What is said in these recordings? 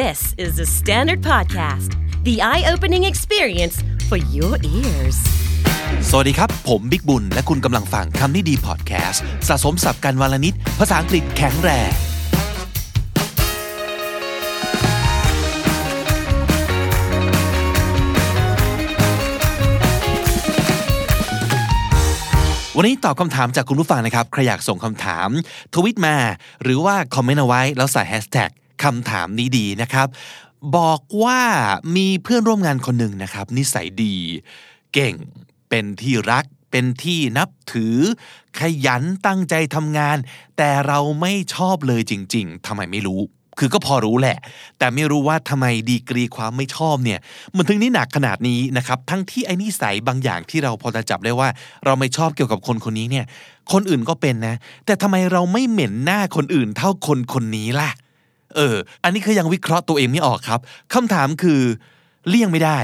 This is the Standard Podcast, the eye opening experience for your ears. สวัสดีครับ ผมบิ๊กบุญ และคุณกำลังฟังคำนี้ดีพอดแคสต์สะสมสับกันวลนิด ภาษาอังกฤษแข็งแรงวันนี้ตอบคำถามจากคุณผู้ฟังนะครับ ใครอยากส่งคำถาม ทวิตมา หรือว่าคอมเมนต์เอาไว้แล้วใส่แฮชแท็ก คำถามนี้ดีนะครับ บอกว่ามีเพื่อนร่วมงานคนหนึ่งนะครับ นิสัยดี เก่ง เป็นที่รัก เป็นที่นับถือ ขยันตั้งใจทำงาน แต่เราไม่ชอบเลยจริง ๆทำไมไม่รู้ คือก็พอรู้แหละ แต่ไม่รู้ว่าทำไมดีกรีความไม่ชอบเนี่ย มันถึงนี่หนักขนาดนี้นะครับ ทั้งที่ไอ้นิสัยบางอย่างที่เราพอจะจับได้ว่า เราไม่ชอบเกี่ยวกับคนคนนี้เนี่ย คนอื่นก็เป็นนะ แต่ทำไมเราไม่เหม็นหน้าคนอื่นเท่าคนคนนี้ล่ะ เออ อันนี้คือยังวิเคราะห์ตัวเองไม่ออกครับคำถามคือเลี่ยงไม่ได้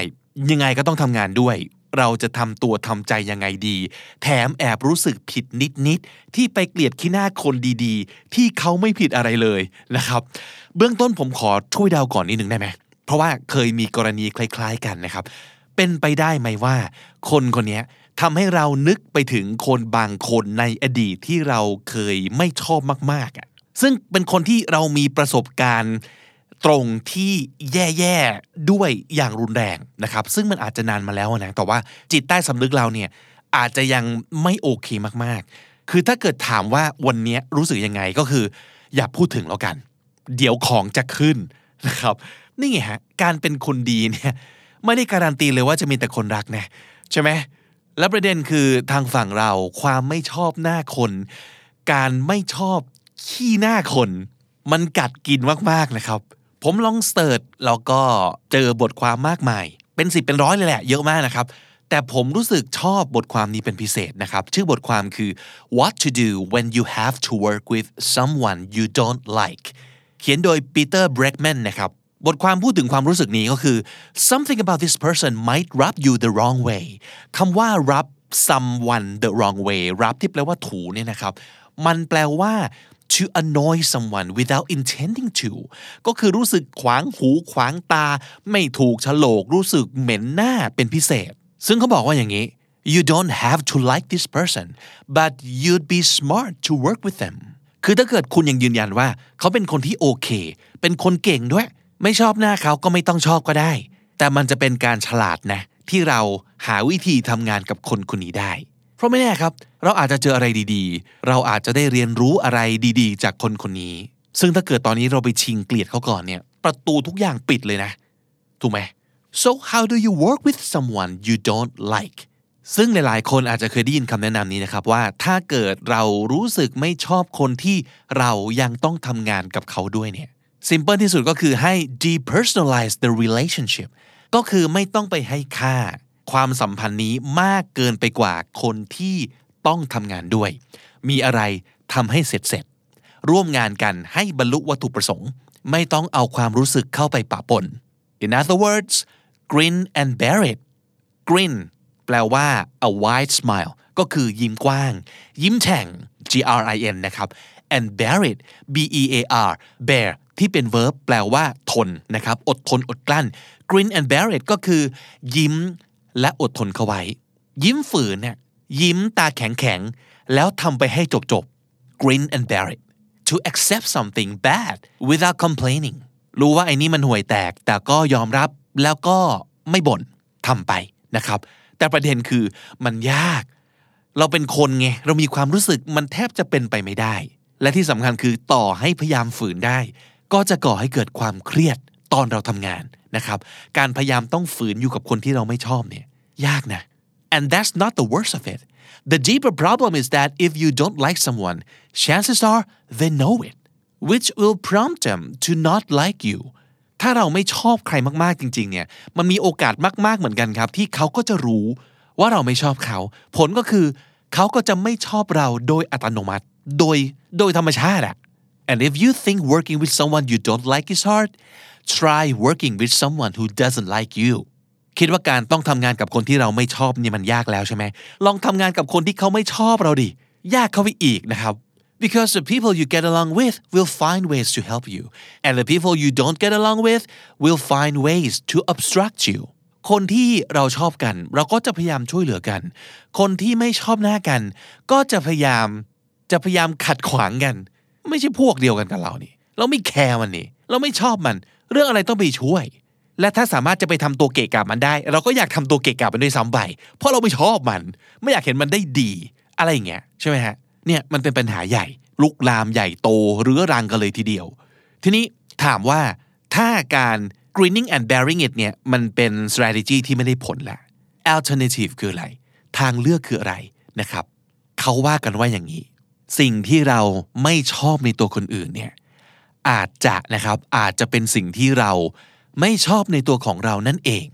ยังไงก็ต้องทำงานด้วย เราจะทำตัวทำใจยังไงดี แถมแอบรู้สึกผิดนิดๆที่ไปเกลียดขี้หน้าคนดีๆ ที่เขาไม่ผิดอะไรเลยนะครับ เบื้องต้นผมขอช่วยเดาก่อนนิดนึงได้ไหมเพราะว่าเคยมีกรณีคล้าย ๆ กันนะครับ เป็นไปได้ไหมว่า คนคนนี้ทำให้เรานึกไปถึงคนบางคนในอดีตที่เราเคยไม่ชอบมากๆอะ ซึ่งเป็นคนที่เรามีประสบการณ์ตรงที่แย่ๆด้วยอย่างรุนแรงนะครับ ซึ่งมันอาจจะนานมาแล้วนะแต่ว่าจิตใต้สำนึกเราเนี่ยอาจจะยังไม่โอเคมากๆ คือถ้าเกิดถามว่าวันนี้รู้สึกยังไงก็คือ อย่าพูดถึงแล้วกัน เดี๋ยวของจะขึ้นนะครับนี่ไงฮะการเป็นคนดีเนี่ยไม่ได้การันตีเลยว่าจะมีแต่คนรักนะใช่ไหมและประเด็นคือทางฝั่งเราความไม่ชอบหน้าคน การไม่ชอบ ขี้หน้าคน มันกัดกินมากๆนะครับ ผมลองเสิร์ชแล้วก็เจอบทความมากมาย เป็นสิบเป็นร้อยเลยแหละ เยอะมากนะครับ แต่ผมรู้สึกชอบบทความนี้เป็นพิเศษนะครับ ชื่อบทความคือ What to do when you have to work with someone you don't like เขียนโดย Peter Bregman นะครับบทความพูดถึงความรู้สึกนี้ก็คือ something about this person might rub you the wrong way คำว่า rub someone the wrong way rub ที่แปลว่าถูเนี่ยนะครับ มันแปลว่า to annoy someone without intending to ก็คือรู้สึกขวางหูขวางตา ไม่ถูกฉลกรู้สึกเหม็นหน้าเป็นพิเศษ ซึ่งเขาบอกว่าอย่างนี้ you don't have to like this person but you'd be smart to work with them คือถ้าเกิดคุณยังยืนยันว่า เขาเป็นคนที่โอเค เป็นคนเก่งด้วย ไม่ชอบหน้าเขาก็ไม่ต้องชอบก็ได้ แต่มันจะเป็นการฉลาดนะ ที่เราหาวิธีทำงานกับคนคนนี้ได้ เพราะไม่แน่ครับ เราอาจจะเจออะไรดีๆ เราอาจจะได้เรียนรู้อะไรดีๆ จากคนคนนี้ ซึ่งถ้าเกิดตอนนี้เราไปชิงเกลียดเขาก่อนเนี่ย ประตูทุกอย่างปิดเลยนะ ถูกไหม so how do you work with someone you don't like ซึ่งหลายๆ คนอาจจะเคยได้ยินคำแนะนำนี้นะครับว่าถ้าเกิดเรารู้สึกไม่ชอบคนที่เรายังต้องทำงานกับเขาด้วยเนี่ย simple ที่สุดก็คือให้ depersonalize the relationship ก็คือไม่ต้องไปให้ค่า ความสัมพันธ์นี้มากเกินไปกว่าคนที่ต้องทำงานด้วย มีอะไรทำให้เสร็จเสร็จ ร่วมงานกันให้บรรลุวัตถุประสงค์ ไม่ต้องเอาความรู้สึกเข้าไปปะปน in other words grin and bear it grin แปลว่า a wide smile ก็คือยิ้มกว้าง ยิ้มแฉ่ง G R I N นะครับ and bear it B E A R bear ที่เป็น verb แปลว่าทนนะครับ อดทนอดกลั้น grin and bear it ก็คือ ยิ้ม และอดทนเข้าไว้ ยิ้มฝืนเนี่ยยิ้มตาแข็งแข็งๆแล้วทำไปให้จบจบ grin and bear it to accept something bad without complaining รู้ว่าไอ้นี่มันห่วยแตก แต่ก็ยอมรับแล้วก็ไม่บ่นทำไปนะครับ แต่ประเด็นคือมันยาก เราเป็นคนไง เรามีความรู้สึกมันแทบจะเป็นไปไม่ได้ และที่สำคัญคือต่อให้พยายามฝืนได้ ก็จะก่อให้เกิดความเครียดตอนเราทำงานนะครับ การพยายามต้องฝืนอยู่กับคนที่เราไม่ชอบเนี่ย ยากนะ and that's not the worst of it the deeper problem is that if you don't like someone chances are they know it which will prompt them to not like you ถ้าเราไม่ชอบใครมากๆจริงๆ เนี่ย มันมีโอกาสมากๆ เหมือนกันครับ ที่เขาก็จะรู้ว่าเราไม่ชอบเขา ผลก็คือ เขาก็จะไม่ชอบเราโดยอัตโนมัติ โดย โดยธรรมชาติอะ and if you think working with someone you don't like is hard try working with someone who doesn't like you คิดว่าการต้องทำงานกับคนที่เราไม่ชอบเนี่ยมันยากแล้วใช่ไหมลองทำงานกับคนที่เขาไม่ชอบเราดิยากเข้าไปอีกนะครับ because the people you get along with will find ways to help you and the people you don't get along with will find ways to obstruct you คนที่เราชอบกัน เราก็จะพยายามช่วยเหลือกัน คนที่ไม่ชอบหน้ากัน ก็จะพยายามจะพยายามขัดขวางกัน ไม่ใช่พวกเดียวกันกับเรานี่ เราไม่แคร์มันนี่ เราไม่ชอบมัน เรื่องอะไรต้องไปช่วย และถ้าสามารถจะไปทำตัวเกะกะมันได้ เราก็อยากทำตัวเกะกะมันด้วยซ้ำไปเพราะเราไม่ชอบมัน ไม่อยากเห็นมันได้ดี อะไรอย่างเงี้ยใช่ไหมฮะเนี่ยมันเป็นปัญหาใหญ่ ลุกลามใหญ่โตเรื้อรังกันเลยทีเดียว ทีนี้ถามว่าถ้าการ greening and bearing it เนี่ยมันเป็น strategy ที่ไม่ได้ผลละ alternative คืออะไร ทางเลือกคืออะไรนะครับเขาว่ากันว่าอย่างนี้ สิ่งที่เราไม่ชอบในตัวคนอื่นเนี่ยอาจจะนะครับอาจจะเป็นสิ่งที่เรา ไม่ชอบในตัวของเรานั่นเอง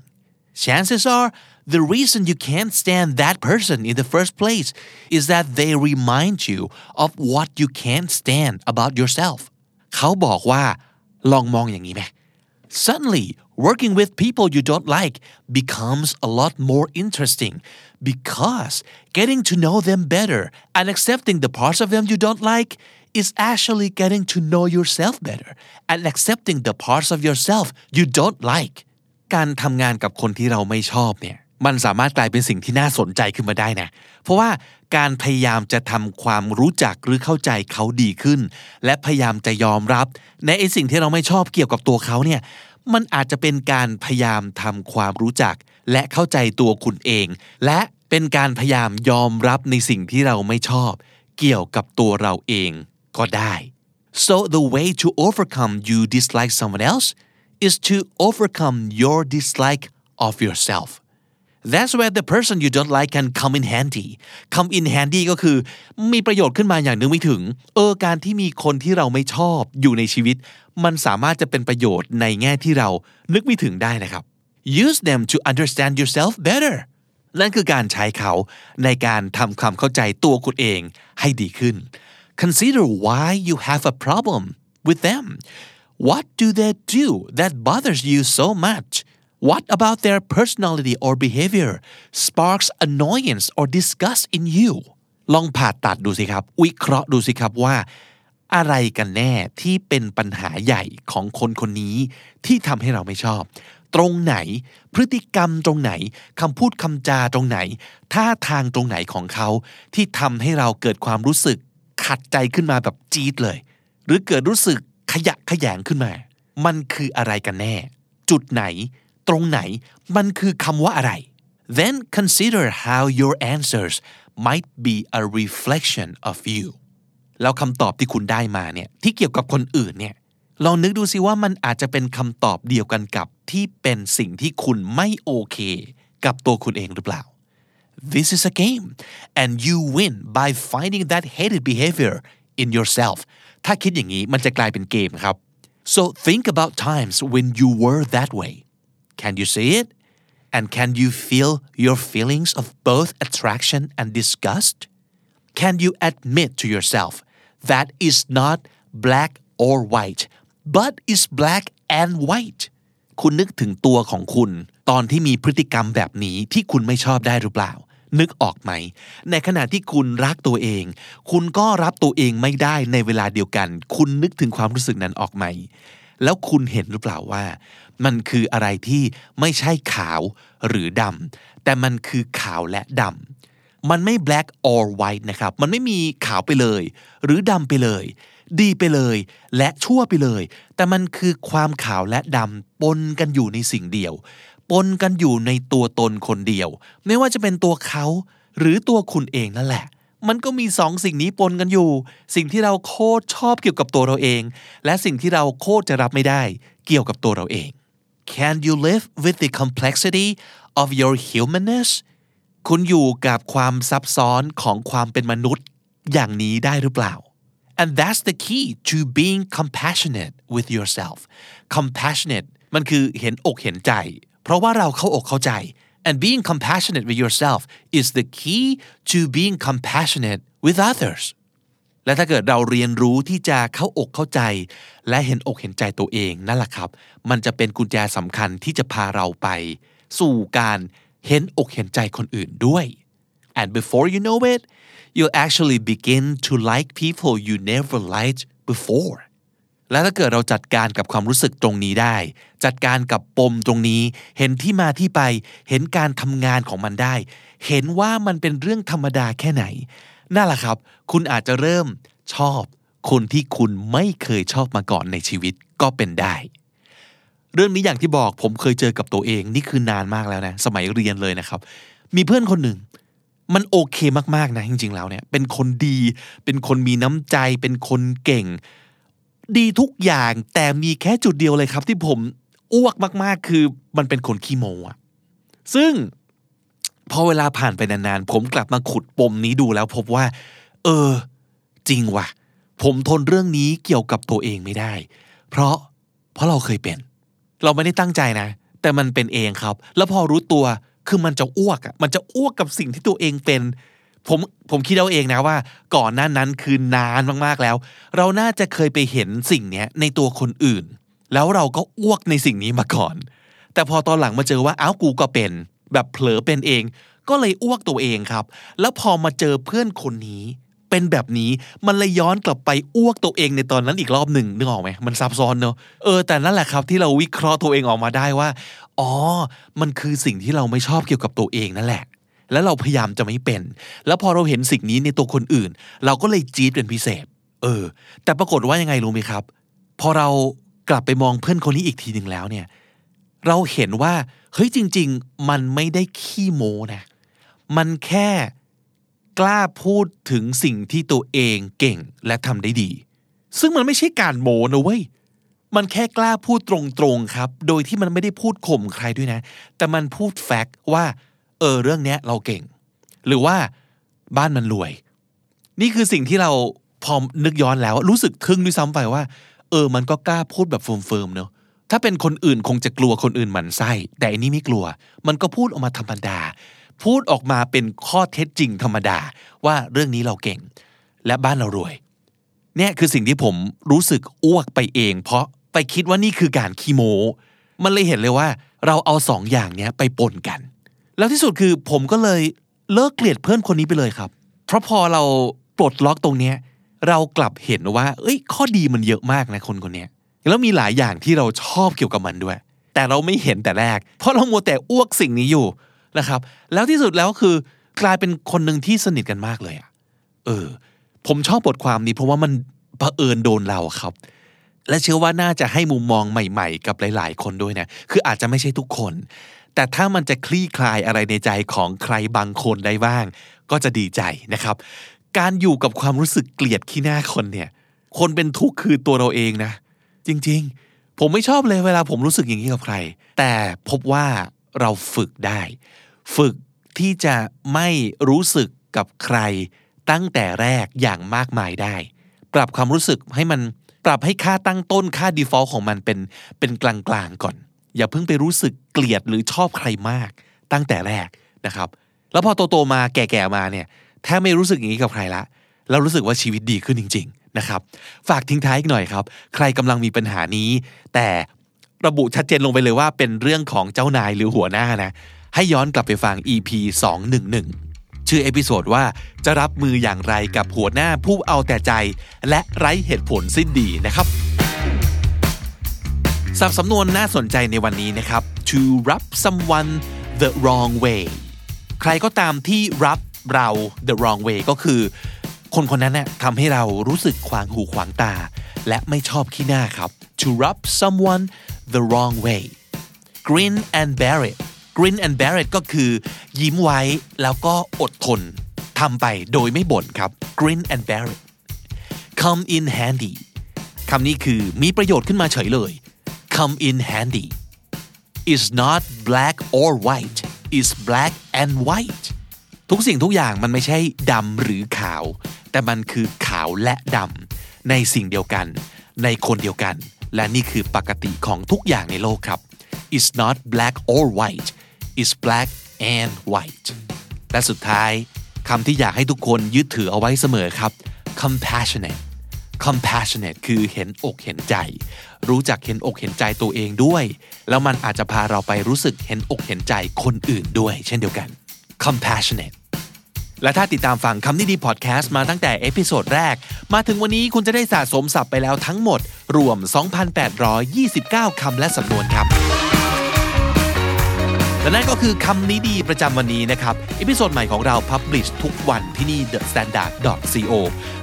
chances are the reason you can't stand that person in the first place is that they remind you of what you can't stand about yourself เขาบอกว่าลองมองอย่างนี้ไหม Suddenly, working with people you don't like becomes a lot more interesting because getting to know them better and accepting the parts of them you don't like is actually getting to know yourself better and accepting the parts of yourself you don't like การทำงานกับคนที่เราไม่ชอบเนี่ยมันสามารถกลายเป็นสิ่งที่น่าสนใจขึ้นมาได้นะ เพราะว่าการพยายามจะทำความรู้จักหรือเข้าใจเขาดีขึ้น และพยายามจะยอมรับ ในไอสิ่งที่เราไม่ชอบเกี่ยวกับตัวเขาเนี่ยมันอาจจะเป็นการพยายามทำความรู้จัก และเข้าใจตัวคุณเอง และเป็นการพยายามยอมรับในสิ่งที่เราไม่ชอบ เกี่ยวกับตัวเราเอง ก็ได้ so the way to overcome you dislike someone else is to overcome your dislike of yourself That's where the person you don't like can come in handy come in handy ก็คือมีประโยชน์ขึ้นมาอย่างนึกไม่ถึง เออการที่มีคนที่เราไม่ชอบอยู่ในชีวิต มันสามารถจะเป็นประโยชน์ในแง่ที่เรานึกไม่ถึงได้นะครับ use them to understand yourself better นั่นคือการใช้เขาในการทำความเข้าใจตัวคุณเองให้ดีขึ้น consider why you have a problem with them what do they do that bothers you so much What about their personality or behavior sparks annoyance or disgust in you ลองผ่าตัดดูสิครับ วิเคราะห์ดูสิครับว่า อะไรกันแน่ที่เป็นปัญหาใหญ่ของคนคนนี้ที่ทำให้เราไม่ชอบ ตรงไหน พฤติกรรมตรงไหนคำพูดคำจาตรงไหน ท่าทางตรงไหนของเขาที่ทำให้เราเกิดความรู้สึก ขัดใจขึ้นมาแบบจี๊ดเลย หรือเกิดรู้สึกขยะขยงขึ้นมา มันคืออะไรกันแน่ จุดไหน ตรงไหน มันคือคำว่าอะไร then consider how your answers might be a reflection of you แล้วคำตอบที่คุณได้มาเนี่ยที่เกี่ยวกับคนอื่นเนี่ยลองนึกดูสิว่ามันอาจจะเป็นคำตอบเดียวกันกับที่เป็นสิ่งที่คุณไม่โอเค กับตัวคุณเองหรือเปล่า This is a game and you win by finding that hated behavior in yourself ถ้าคิดอย่างนี้มันจะกลายเป็นเกมครับ so think about times when you were that way Can you see it? And can you feel your feelings of both attraction and disgust? Can you admit to yourself that is not black or white, but is black and white? คุณนึกถึงตัวของคุณ ตอนที่มีพฤติกรรมแบบนี้ที่คุณไม่ชอบได้หรือเปล่า นึกออกไหม ในขณะที่คุณรักตัวเอง คุณก็รับตัวเองไม่ได้ในเวลาเดียวกัน คุณนึกถึงความรู้สึกนั้นออกไหม แล้วคุณเห็นหรือเปล่าว่า มันคืออะไรที่ไม่ใช่ขาวหรือดำแต่มันคือขาวและดำมันไม่ black or white นะครับ มันไม่มีขาวไปเลย หรือดำไปเลย ดีไปเลย และชั่วไปเลย แต่มันคือความขาวและดำปนกันอยู่ในสิ่งเดียว ปนกันอยู่ในตัวตนคนเดียว ไม่ว่าจะเป็นตัวเขา หรือตัวคุณเองนั่นแหละ มันก็มีสองสิ่งนี้ปนกันอยู่ สิ่งที่เราโคตรชอบเกี่ยวกับตัวเราเอง และสิ่งที่เราโคตรจะรับไม่ได้ เกี่ยวกับตัวเราเอง Can you live with the complexity of your humanness คุณอยู่กับความซับซ้อนของความเป็นมนุษย์อย่างนี้ได้หรือเปล่า and that's the key to being compassionate with yourself compassionate มันคือเห็นอกเห็นใจ เพราะว่าเราเข้าอกเข้าใจ and being compassionate with yourself is the key to being compassionate with others และถ้าเกิดเราเรียนรู้ที่จะเข้าอกเข้าใจ และเห็นอกเห็นใจตัวเองนั่นแหละครับ มันจะเป็นกุญแจสำคัญที่จะพาเราไป สู่การเห็นอกเห็นใจคนอื่นด้วย and before you know it you'll actually begin to like people you never liked before และถ้าเกิดเราจัดการกับความรู้สึกตรงนี้ได้ จัดการกับปมตรงนี้ เห็นที่มาที่ไป เห็นการทำงานของมันได้ เห็นว่ามันเป็นเรื่องธรรมดาแค่ไหน นั่นแหละครับ คุณอาจจะเริ่มชอบ คนที่คุณไม่เคยชอบมาก่อนในชีวิตก็เป็นได้ เรื่องนี้อย่างที่บอกผมเคยเจอกับตัวเองนี่คือนานมากแล้วนะ สมัยเรียนเลยนะครับ มีเพื่อนคนหนึ่งมันโอเคมากๆนะจริงๆแล้วเนี่ยเป็นคนดี เป็นคนมีน้ำใจ เป็นคนเก่ง ดีทุกอย่างแต่มีแค่จุดเดียวเลยครับ ที่ผมอ้วกมากๆ คือมันเป็นคนขี้โมอะซึ่งพอเวลาผ่านไปนานๆ ผมกลับมาขุดปมนี้ดูแล้วพบว่า เออ จริงว่ะ ผมทนเรื่องนี้เกี่ยวกับตัวเองไม่ได้ เพราะเพราะเราเคยเป็น เราไม่ได้ตั้งใจนะ แต่มันเป็นเองครับ แล้วพอรู้ตัวคือมันจะอ้วกอะมันจะอ้วกกับสิ่งที่ตัวเองเป็น ผมผมคิดเอาเองนะว่า ก่อนหน้านั้นคือนานมากๆแล้ว เราน่าจะเคยไปเห็นสิ่งเนี้ยในตัวคนอื่น แล้วเราก็อ้วกในสิ่งนี้มาก่อน แต่พอตอนหลังมาเจอว่าอ้าวกูก็เป็น แบบเผลอเป็นเอง ก็เลยอ้วกตัวเองครับ แล้วพอมาเจอเพื่อนคนนี้ เป็นแบบนี้มันเลยย้อนกลับไปอ้วกตัวเองในตอนนั้นอีกรอบหนึ่งนึกออกไหมมันซับซ้อนเนอะเออแต่นั่นแหละครับที่เราวิเคราะห์ตัวเองออกมาได้ว่าอ๋อ มันคือสิ่งที่เราไม่ชอบเกี่ยวกับตัวเองนั่นแหละ แล้วเราพยายามจะไม่เป็น แล้วพอเราเห็นสิ่งนี้ในตัวคนอื่น เราก็เลยจี๊ดเป็นพิเศษ เออ แต่ปรากฏว่ายังไงรู้ไหมครับ พอเรากลับไปมองเพื่อนคนนี้อีกทีหนึ่งแล้วเนี่ย เราเห็นว่าเฮ้ยจริง ๆ มันไม่ได้ขี้โม้นะ มันแค่กล้าพูดถึงสิ่งที่ตัวเองเก่งและทำได้ดี ซึ่งมันไม่ใช่การโม้นะเว้ยมันแค่กล้าพูดตรงๆครับ โดยที่มันไม่ได้พูดข่มใครด้วยนะ แต่มันพูดแฟกต์ว่า เออเรื่องเนี้ยเราเก่ง หรือว่าบ้านมันรวย นี่คือสิ่งที่เราพอนึกย้อนแล้วรู้สึกทึ่งด้วยซ้ำไปว่า เออ มันก็กล้าพูดแบบเฟิร์มๆเนอะถ้าเป็นคนอื่นคงจะกลัวคนอื่นหมันไส้แต่อันนี้ไม่กลัว มันก็พูดออกมาธรรมดา พูดออกมาเป็นข้อเท็จจริงธรรมดา ว่าเรื่องนี้เราเก่ง และบ้านเรารวย เนี่ยคือสิ่งที่ผมรู้สึกอ้วกไปเอง เพราะไปคิดว่านี่คือการคีโม มันเลยเห็นเลยว่า เราเอาสองอย่างเนี้ยไปปนกัน แล้วที่สุดคือผมก็เลยเลิกเกลียดเพื่อนคนนี้ไปเลยครับ เพราะพอเราปลดล็อกตรงเนี้ยเรากลับเห็นว่า เอ้ย ข้อดีมันเยอะมากนะคนคนนี้แล้วมีหลายอย่างที่เราชอบเกี่ยวกับมันด้วย แต่เราไม่เห็นแต่แรก เพราะเรามัวแต่อ้วกสิ่งนี้อยู่นะครับ แล้วที่สุดแล้วคือกลายเป็นคนหนึ่งที่สนิทกันมากเลยอะเออ ผมชอบบทความนี้เพราะว่ามันเผอิญโดนเราครับ และเชื่อว่าน่าจะให้มุมมองใหม่ ๆ กับหลาย ๆ คนด้วยนะ คืออาจจะไม่ใช่ทุกคน แต่ถ้ามันจะคลี่คลายอะไรในใจของใครบางคนได้บ้าง ก็จะดีใจนะครับ การอยู่กับความรู้สึกเกลียดขี้หน้าคนเนี่ย คนเป็นทุกข์คือตัวเราเองนะ จริงๆ ผมไม่ชอบเลยเวลาผมรู้สึกอย่างนี้กับใคร แต่พบว่าเราฝึกได้ ฝึกที่จะไม่รู้สึกกับใคร ตั้งแต่แรกอย่างมากมายได้ ปรับความรู้สึกให้มันปรับให้ค่าตั้งต้นค่า default ของมันเป็นเป็นกลางๆก่อน อย่าเพิ่งไปรู้สึกเกลียดหรือชอบใครมากตั้งแต่แรกนะครับ แล้วพอโตๆมาแก่ๆมาเนี่ยแทบไม่รู้สึกอย่างนี้กับใครละแล้วรู้สึกว่าชีวิตดีขึ้นจริง ๆนะครับ ฝากทิ้งท้ายอีกหน่อยครับ ใครกำลังมีปัญหานี้ แต่ระบุชัดเจนลงไปเลยว่าเป็นเรื่องของเจ้านายหรือหัวหน้านะ ให้ย้อนกลับไปฟัง EP 211 ชื่อ episode ว่าจะรับมืออย่างไรกับหัวหน้าผู้เอาแต่ใจ และไร้เหตุผลสิ้นดีนะครับ ศัพท์สำนวนน่าสนใจในวันนี้นะครับ to rub someone the wrong way ใครก็ตามที่รับเรา the wrong way ก็คือ คนคนนั้นเนี่ยทำให้เรารู้สึกขวางหูขวางตา และไม่ชอบขี้หน้าครับ to rub someone the wrong way grin and bear it grin and bear it ก็คือ ยิ้มไว้แล้วก็อดทนทำไปโดยไม่บ่นครับ grin and bear it come in handy คำนี้คือมีประโยชน์ขึ้นมาเฉยเลย come in handy is not black or white is black and white ทุกสิ่งทุกอย่างมันไม่ใช่ดำหรือขาว แต่มันคือขาวและดำในสิ่งเดียวกัน ในคนเดียวกัน และนี่คือปกติของทุกอย่างในโลกครับ is not black or white is black and white และสุดท้ายคำที่อยากให้ทุกคนยึดถือเอาไว้เสมอครับ compassionate compassionate คือเห็นอกเห็นใจ รู้จักเห็นอกเห็นใจตัวเองด้วย แล้วมันอาจจะพาเราไปรู้สึกเห็นอกเห็นใจคนอื่นด้วย เช่นเดียวกัน compassionate และถ้าติดตามฟังคำนี้ดีพอดแคสต์มาตั้งแต่ episode แรก มาถึงวันนี้คุณจะได้สะสมศัพท์ไปแล้วทั้งหมด รวม 2,829 คำและสำนวนครับ และนั่นก็คือคำนี้ดีประจำวันนี้นะครับ episode ใหม่ของเรา publish ทุกวันที่นี่ THE STANDARD.CO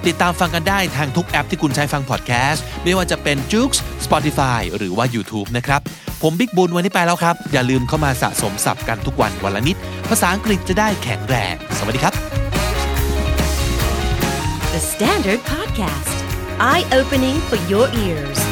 ติดตามฟังกันได้ทางทุกแอปที่คุณใช้ฟังพอดแคสต์ไม่ว่าจะเป็น j o o x Spotify หรือว่า YouTube นะครับผมบิ๊กบุญวันนี้ไปแล้วครับ อย่าลืมเข้ามาสะสมศัพท์กันทุกวันวันละนิด ภาษาอังกฤษจะได้แข็งแรง สวัสดีครับ The Standard Podcast, eye opening for your ears.